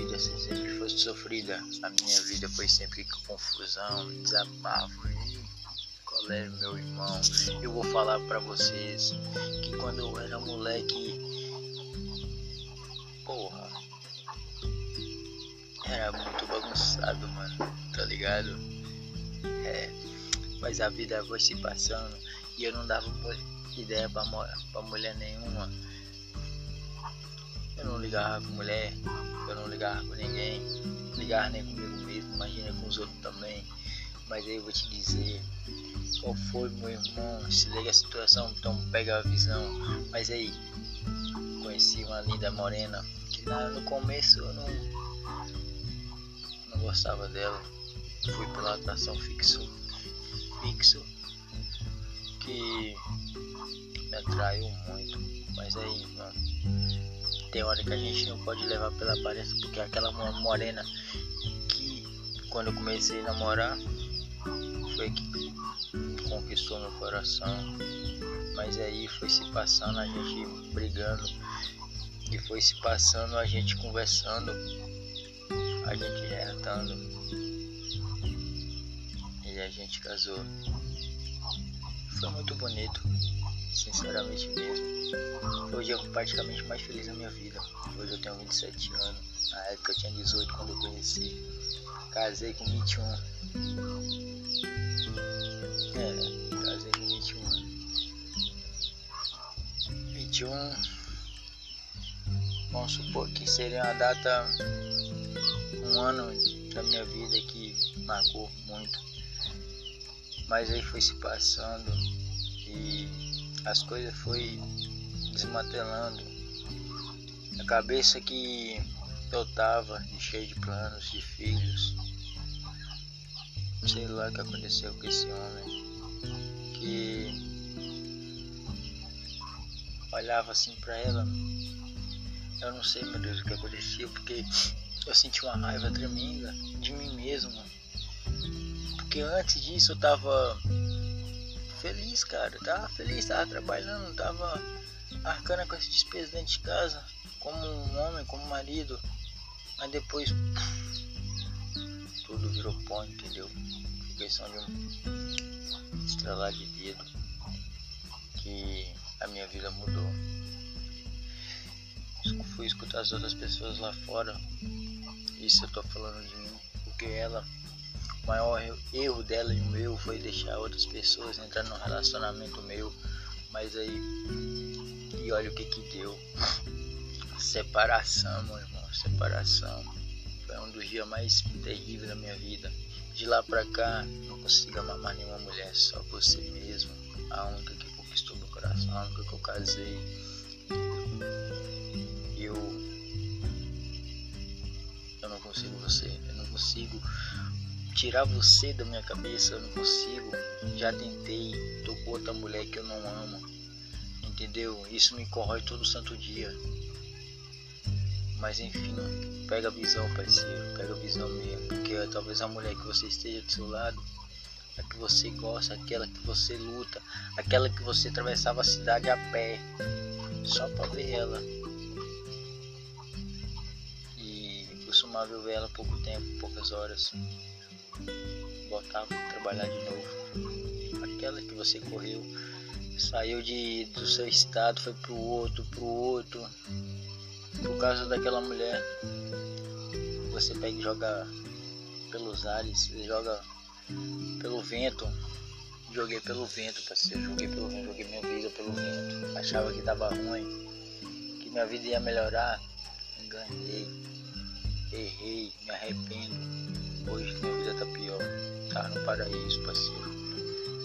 vida sempre foi sofrida, a minha vida foi sempre confusão, desabafo. Qual é, meu irmão? Eu vou falar para vocês que quando eu era moleque, porra, era muito bagunçado, mano, tá ligado? É, mas a vida foi se passando e eu não dava ideia pra, pra mulher nenhuma eu não ligava com mulher, eu não ligava com ninguém, ligava nem comigo mesmo, imagina com os outros também. Mas aí eu vou te dizer, qual foi meu irmão? Se liga a situação, então pega a visão. Mas aí, conheci uma linda morena, que no começo eu não, não gostava dela. Fui pela atração fixo, fixo, que me atraiu muito. Mas aí, mano, que a gente não pode levar pela aparência, porque aquela morena que quando eu comecei a namorar foi que conquistou meu coração. Mas aí foi se passando a gente brigando e foi se passando a gente conversando, a gente retando e a gente casou. Foi muito bonito sinceramente mesmo. O dia praticamente mais feliz da minha vida. Hoje eu tenho 27 anos. Na época eu tinha 18 quando eu conheci. Casei com 21. É, casei com 21 anos. 21. Vamos supor que seria uma data, um ano da minha vida que marcou muito. Mas aí foi se passando as coisas foi desmantelando. A cabeça que eu tava cheio de planos, de filhos. Sei lá o que aconteceu com esse homem. Que olhava assim pra ela. Eu não sei, meu Deus, o que aconteceu, porque eu senti uma raiva tremenda de mim mesmo. Porque antes disso eu tava feliz, cara. Tava feliz, tava trabalhando, tava arcando com essa despesa dentro de casa, como um homem, como marido. Mas depois tudo virou pó, entendeu? Foi questão de um estralar de dedo que a minha vida mudou. Fui escutar as outras pessoas lá fora. Isso eu tô falando de mim, porque ela o maior erro dela e o meu foi deixar outras pessoas entrar no relacionamento meu. Mas aí, e olha o que que deu. Separação, meu irmão, separação. Foi um dos dias mais terríveis da minha vida. De lá pra cá, não consigo amar nenhuma mulher, só você mesmo. A única que conquistou meu coração, a única que eu casei. Eu. Eu não consigo você, eu não consigo tirar você da minha cabeça, eu não consigo. Já tentei, tô com outra mulher que eu não amo. Entendeu? Isso me corrói todo santo dia. Mas enfim, pega a visão, parceiro, pega a visão mesmo. Porque talvez a mulher que você esteja do seu lado, a que você gosta, aquela que você luta, aquela que você atravessava a cidade a pé, só pra ver ela. E costumava ver ela pouco tempo, poucas horas voltava para trabalhar de novo. Aquela que você correu, saiu de, do seu estado, foi pro outro, pro outro, por causa daquela mulher. Você pega e joga pelos ares, joga pelo vento. Joguei pelo vento, parceiro. Joguei pelo vento, joguei minha vida pelo vento. Achava que tava ruim, que minha vida ia melhorar. Enganei, errei, me arrependo. Hoje minha vida tá pior. Tá no paraíso, parceiro.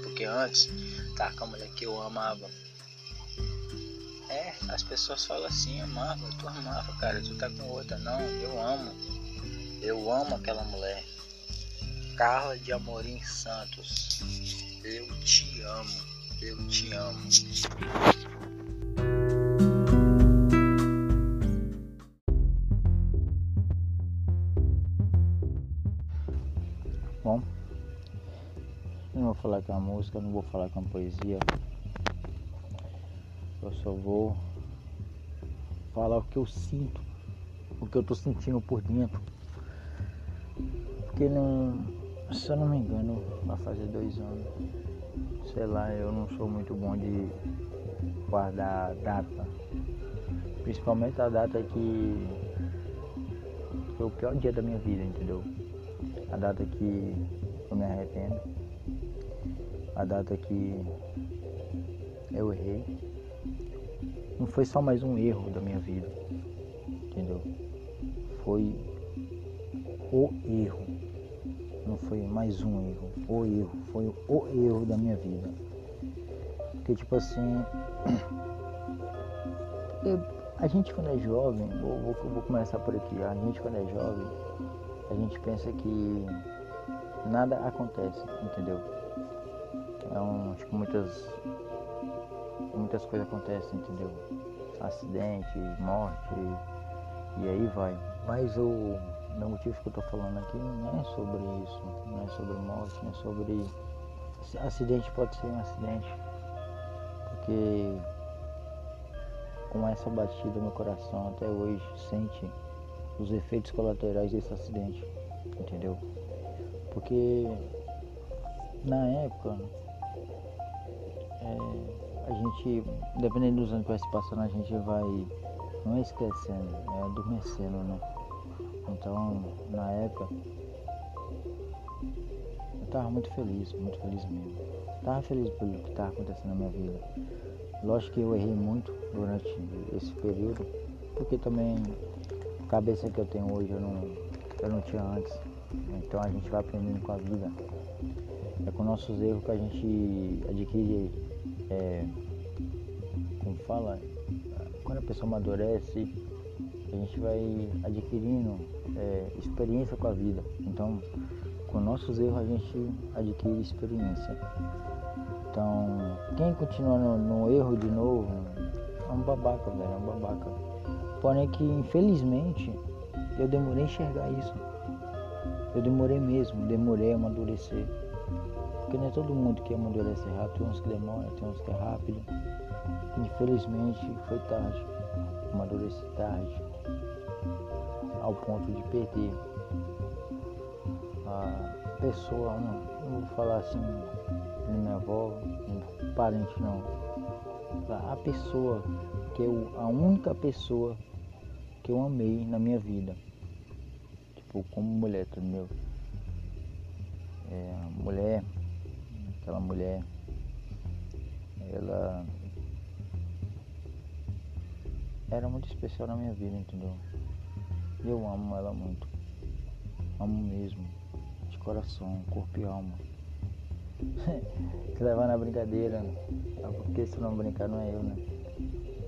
Porque antes, tá com a mulher que eu amava. É, as pessoas falam assim, amava, tu amava, cara, tu tá com outra. Não, eu amo. Eu amo aquela mulher. Carla de Amorim Santos. Eu te amo. Eu te amo. Falar com a música, não vou falar com a poesia. Eu só vou falar o que eu sinto, o que eu tô sentindo por dentro. Porque não, se eu não me engano, vai fazer dois anos. Sei lá, eu não sou muito bom de guardar data. Principalmente a data que foi o pior dia da minha vida, entendeu? A data que eu me arrependo. A data que eu errei. Não foi só mais um erro da minha vida, entendeu? Foi o erro. Não foi mais um erro, o erro. Foi o erro da minha vida. Porque tipo assim. A gente quando é jovem, vou, vou, vou começar por aqui, a gente quando é jovem, a gente pensa que nada acontece, entendeu? Então, que muitas, muitas coisas acontecem, entendeu? Acidente, morte, e aí vai. Mas o meu motivo que eu tô falando aqui não é sobre isso, não é sobre morte, não é sobre. Acidente pode ser um acidente, porque com essa batida no coração até hoje sente os efeitos colaterais desse acidente, entendeu? Porque na época é, a gente, dependendo dos anos que vai se passando, a gente vai não é esquecendo, é adormecendo, né? Então na época eu tava muito feliz, muito feliz mesmo. Tava feliz pelo que tava acontecendo na minha vida. Lógico que eu errei muito durante esse período, porque também a cabeça que eu tenho hoje eu não, eu não tinha antes. Então a gente vai aprendendo com a vida. É com nossos erros que a gente adquire, é, como fala, quando a pessoa amadurece, a gente vai adquirindo é, experiência com a vida. Então, com nossos erros a gente adquire experiência. Então, quem continua no, no erro de novo é um babaca, velho, é um babaca. Porém que, infelizmente, eu demorei a enxergar isso. Eu demorei mesmo, demorei a amadurecer. Porque não é todo mundo que amadurece rápido, tem uns que demoram, tem uns que é rápido. Infelizmente foi tarde, amadureci tarde, ao ponto de perder a pessoa, não, não vou falar assim, minha avó, parente não. A pessoa que eu, a única pessoa que eu amei na minha vida. Tipo, como mulher, entendeu? É, mulher, aquela mulher, ela era muito especial na minha vida, entendeu? E eu amo ela muito. Amo mesmo, de coração, corpo e alma. Se levar na brincadeira, porque se não brincar não é eu, né?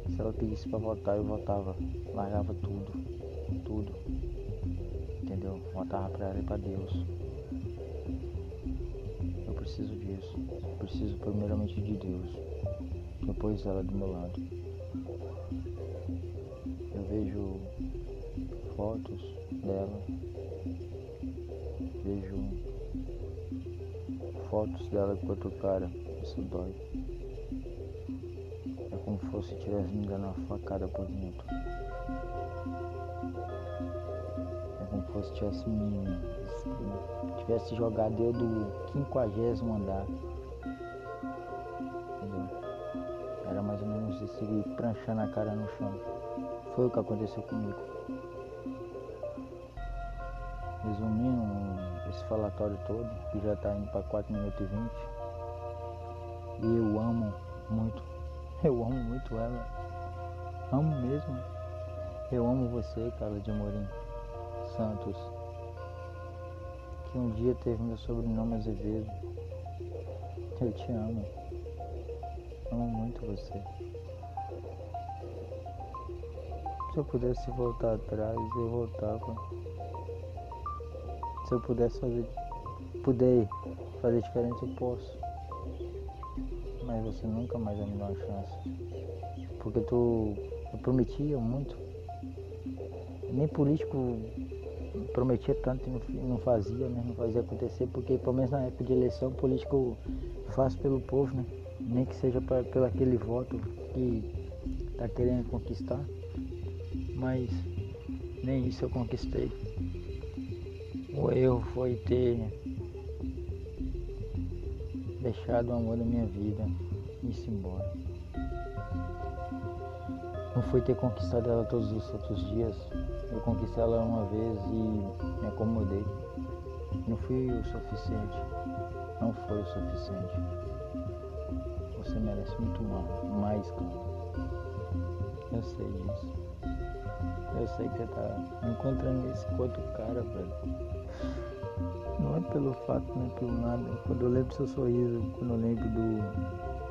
Se ela pedisse pra voltar, eu voltava. Largava tudo, tudo. Entendeu? Voltava pra ela e pra Deus. Preciso disso. Preciso primeiramente de Deus. Depois ela do meu lado. Eu vejo fotos dela. Vejo fotos dela com outro cara, isso dói. É como se fosse tivesse me dando uma facada por dentro. Como se tivesse tivesse jogado eu do quinquagésimo andar. Entendeu? Era mais ou menos isso, pranchando a cara no chão. Foi o que aconteceu comigo. Resumindo, esse falatório todo, que já está indo para 4 minutos e 20. E eu amo muito, eu amo muito ela. Amo mesmo. Eu amo você, Carla de Amorim Santos. Que um dia teve meu sobrenome Azevedo. Eu te amo. Amo muito você. Se eu pudesse voltar atrás, eu voltava. Se eu pudesse fazer, puder fazer diferença, eu posso. Mas você nunca mais vai me dar uma chance. Porque tu eu prometia muito. Nem político prometia tanto e não fazia, né? Não fazia acontecer, porque pelo menos na época de eleição política eu faço pelo povo, né? Nem que seja pelo aquele voto que tá querendo conquistar. Mas nem isso eu conquistei. O erro foi ter deixado o amor da minha vida e ir embora. Não foi ter conquistado ela todos os outros dias. Eu conquistei ela uma vez e me acomodei. Não fui o suficiente. Não foi o suficiente. Você merece muito mais, cara. Eu sei disso. Eu sei que você tá encontrando esse outro cara, velho. Não é pelo fato, nem pelo nada. Quando eu lembro do seu sorriso, quando eu lembro do,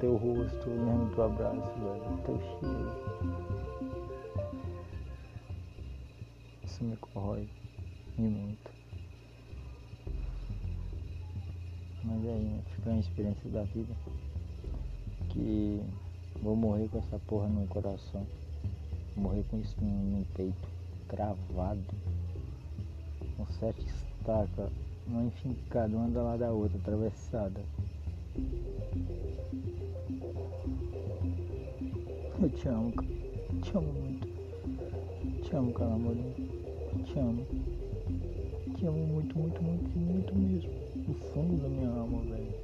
teu rosto, lembro do teu abraço, velho, do teu cheiro. Isso me corrói e muito. Mas é né? Fica uma experiência da vida que vou morrer com essa porra no coração. Vou morrer com isso no, no peito cravado, com sete estacas, uma enfincada, uma da lado da outra, atravessada. Eu te amo, cara. Eu te amo muito. Eu te amo, cara, amor. Eu te amo. Eu te amo muito, muito, muito, muito mesmo. No fundo da minha alma, velho.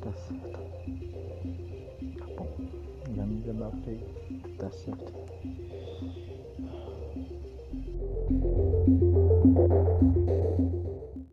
Tá certo. Tá bom. Já me desabafei. Tá certo.